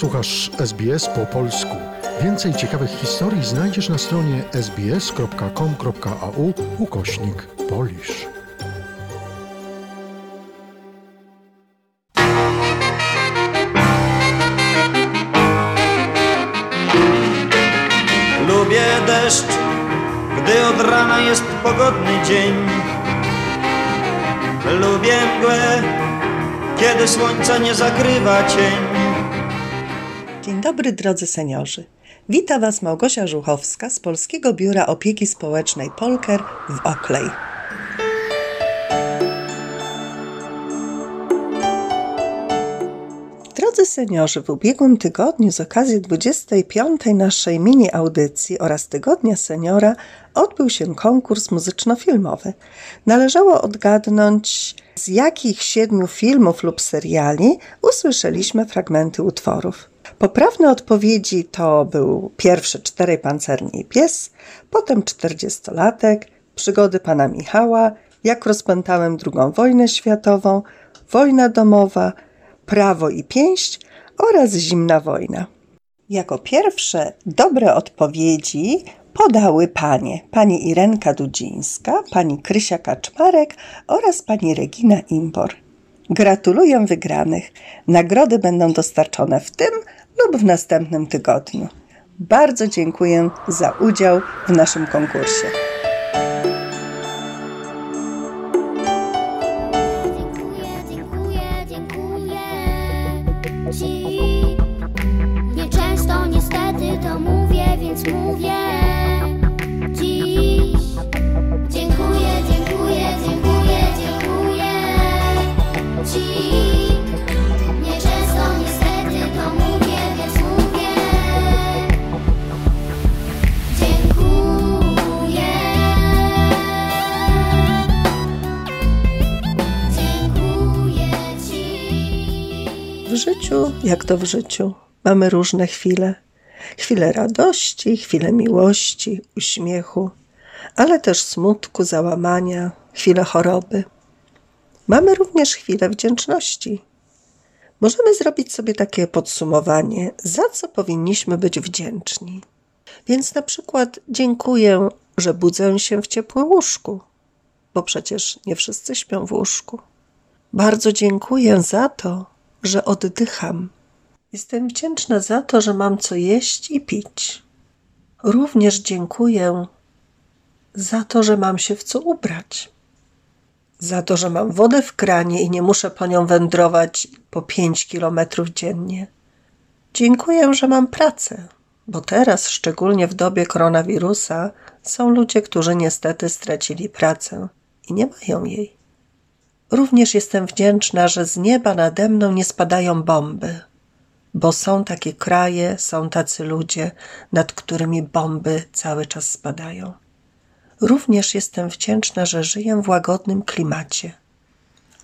Słuchasz SBS po polsku. Więcej ciekawych historii znajdziesz na stronie sbs.com.au ukośnik polisz. Lubię deszcz, gdy od rana jest pogodny dzień. Lubię mgłę, kiedy słońca nie zakrywa cień. Dzień dobry drodzy seniorzy. Wita Was Małgosia Żuchowska z Polskiego Biura Opieki Społecznej Polker w Oklej. Drodzy seniorzy, w ubiegłym tygodniu z okazji 25. naszej mini audycji oraz Tygodnia Seniora odbył się konkurs muzyczno-filmowy. Należało odgadnąć, z jakich siedmiu filmów lub seriali usłyszeliśmy fragmenty utworów. Poprawne odpowiedzi to był pierwszy Czterej Pancerni i Pies, potem Czterdziestolatek, Przygody Pana Michała, Jak rozpętałem II wojnę światową, Wojna domowa, Prawo i pięść oraz Zimna wojna. Jako pierwsze dobre odpowiedzi podały panie, pani Irenka Dudzińska, pani Krysia Kaczmarek oraz pani Regina Impor. Gratuluję wygranych. Nagrody będą dostarczone w tym lub w następnym tygodniu. Bardzo dziękuję za udział w naszym konkursie. W życiu, mamy różne chwile. Chwile radości, chwile miłości, uśmiechu, ale też smutku, załamania, chwile choroby. Mamy również chwile wdzięczności. Możemy zrobić sobie takie podsumowanie, za co powinniśmy być wdzięczni. Więc na przykład dziękuję, że budzę się w ciepłym łóżku, bo przecież nie wszyscy śpią w łóżku. Bardzo dziękuję za to, że oddycham. Jestem wdzięczna za to, że mam co jeść i pić. Również dziękuję za to, że mam się w co ubrać. Za to, że mam wodę w kranie i nie muszę po nią wędrować po pięć kilometrów dziennie. Dziękuję, że mam pracę, bo teraz, szczególnie w dobie koronawirusa, są ludzie, którzy niestety stracili pracę i nie mają jej. Również jestem wdzięczna, że z nieba nade mną nie spadają bomby, bo są takie kraje, są tacy ludzie, nad którymi bomby cały czas spadają. Również jestem wdzięczna, że żyję w łagodnym klimacie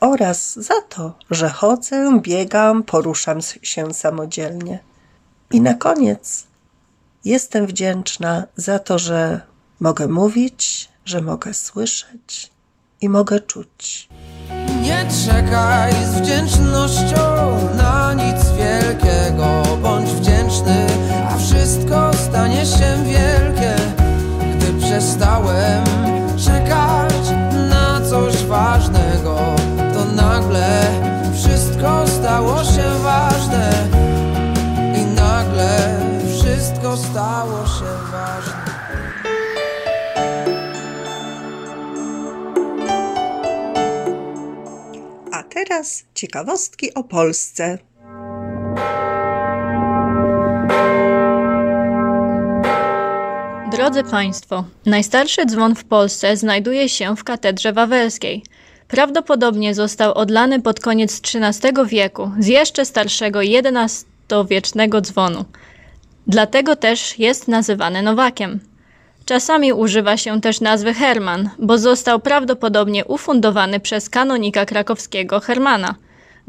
oraz za to, że chodzę, biegam, poruszam się samodzielnie. I na koniec jestem wdzięczna za to, że mogę mówić, że mogę słyszeć i mogę czuć. Nie czekaj z wdzięcznością na nic wielkiego. Bądź wdzięczny, a wszystko stanie się wielkie. Gdy przestałem czekać teraz ciekawostki o Polsce. Drodzy Państwo, najstarszy dzwon w Polsce znajduje się w katedrze wawelskiej. Prawdopodobnie został odlany pod koniec XIII wieku z jeszcze starszego XI-wiecznego dzwonu. Dlatego też jest nazywany Nowakiem. Czasami używa się też nazwy Herman, bo został prawdopodobnie ufundowany przez kanonika krakowskiego Hermana.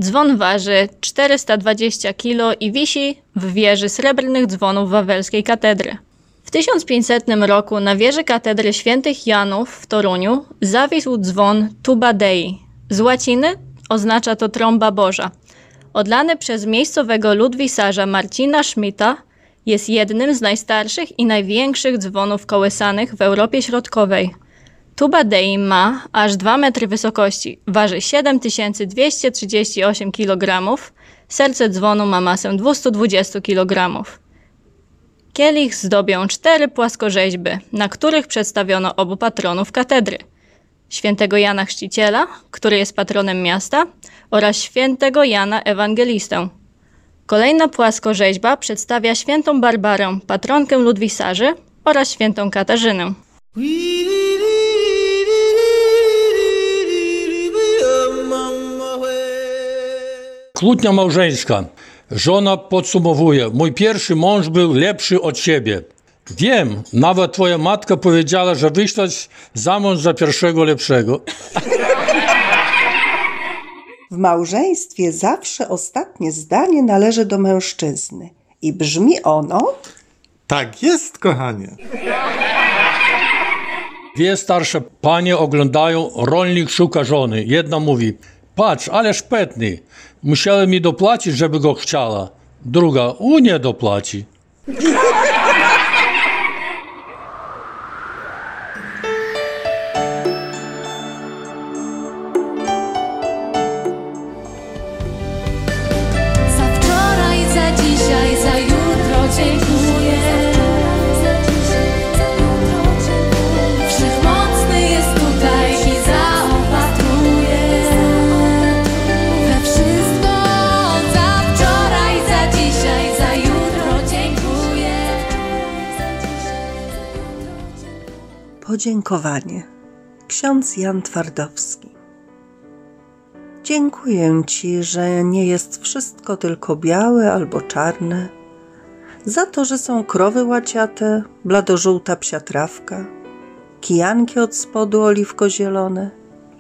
Dzwon waży 420 kg i wisi w wieży srebrnych dzwonów wawelskiej katedry. W 1500 roku na wieży katedry świętych Janów w Toruniu zawisł dzwon Tuba Dei. Z łaciny oznacza to trąba Boża. Odlany przez miejscowego ludwisarza Marcina Schmidta, jest jednym z najstarszych i największych dzwonów kołysanych w Europie Środkowej. Tuba Dei ma aż 2 metry wysokości, waży 7238 kg, serce dzwonu ma masę 220 kg. Kielich zdobią cztery płaskorzeźby, na których przedstawiono obu patronów katedry. Świętego Jana Chrzciciela, który jest patronem miasta, oraz świętego Jana Ewangelistę. Kolejna płaskorzeźba przedstawia świętą Barbarę, patronkę ludwisarzy oraz świętą Katarzynę. Kłótnia małżeńska. Żona podsumowuje. Mój pierwszy mąż był lepszy od ciebie. Wiem, nawet twoja matka powiedziała, że wyślać za mąż za pierwszego lepszego. W małżeństwie zawsze ostatnie zdanie należy do mężczyzny i brzmi ono Tak jest, kochanie. Dwie starsze panie oglądają, rolnik szuka żony. Jedna mówi, patrz, ale szpetny. Musiałem mi dopłacić, żeby go chciała. Druga, u nie dopłaci. podziękowanie. Ksiądz Jan Twardowski. Dziękuję Ci, że nie jest wszystko tylko białe albo czarne, za to, że są krowy łaciate, bladożółta psia trawka, kijanki od spodu oliwko-zielone,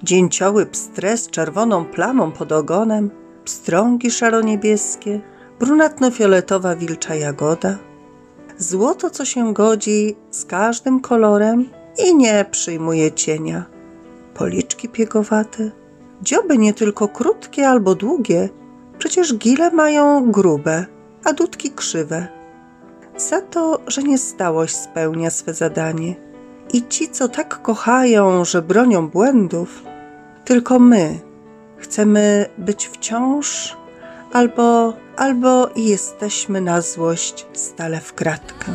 dzięcioły pstre z czerwoną plamą pod ogonem, pstrągi szaro-niebieskie, brunatno-fioletowa wilcza jagoda, złoto, co się godzi z każdym kolorem i nie przyjmuje cienia, policzki piegowate, dzioby nie tylko krótkie albo długie, przecież gile mają grube, a dudki krzywe. Za to, że nie stałość spełnia swe zadanie i ci, co tak kochają, że bronią błędów, tylko my chcemy być wciąż albo, albo jesteśmy na złość stale w kratkę.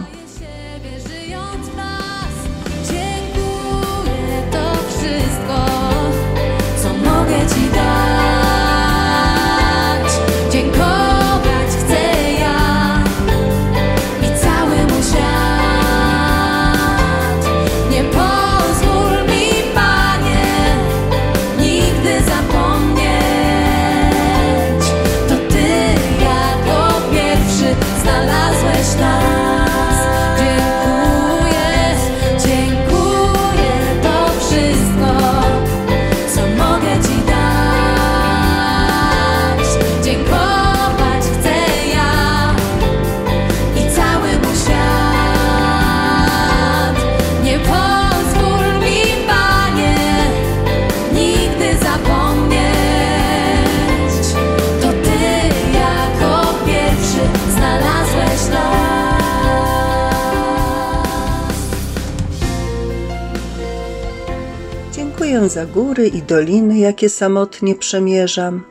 Dziękuję za góry i doliny, jakie samotnie przemierzam.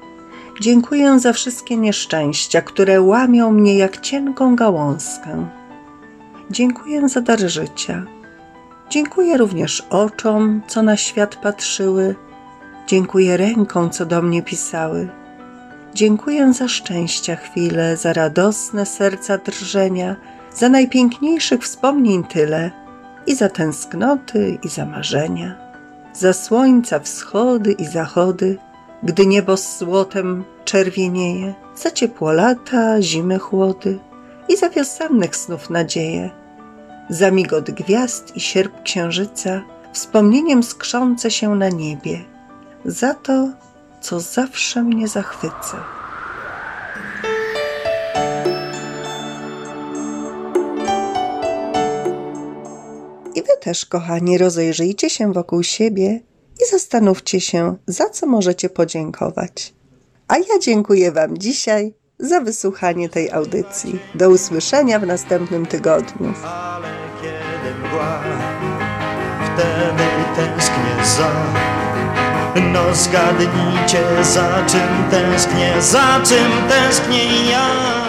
Dziękuję za wszystkie nieszczęścia, które łamią mnie jak cienką gałązkę. Dziękuję za dar życia. Dziękuję również oczom, co na świat patrzyły. Dziękuję rękom, co do mnie pisały. Dziękuję za szczęścia chwile, za radosne serca drżenia, za najpiękniejszych wspomnień tyle i za tęsknoty i za marzenia za słońca wschody i zachody, gdy niebo z złotem czerwienieje, za ciepło lata, zimy chłody i za wiosennych snów nadzieję, za migot gwiazd i sierp księżyca, wspomnieniem skrzące się na niebie, za to, co zawsze mnie zachwyca. I wy też, kochani, rozejrzyjcie się wokół siebie i zastanówcie się, za co możecie podziękować. A ja dziękuję Wam dzisiaj za wysłuchanie tej audycji. Do usłyszenia w następnym tygodniu. Ale kiedy mgła Wtedy tęsknię za No zgadnijcie za czym tęsknię Za czym tęsknię ja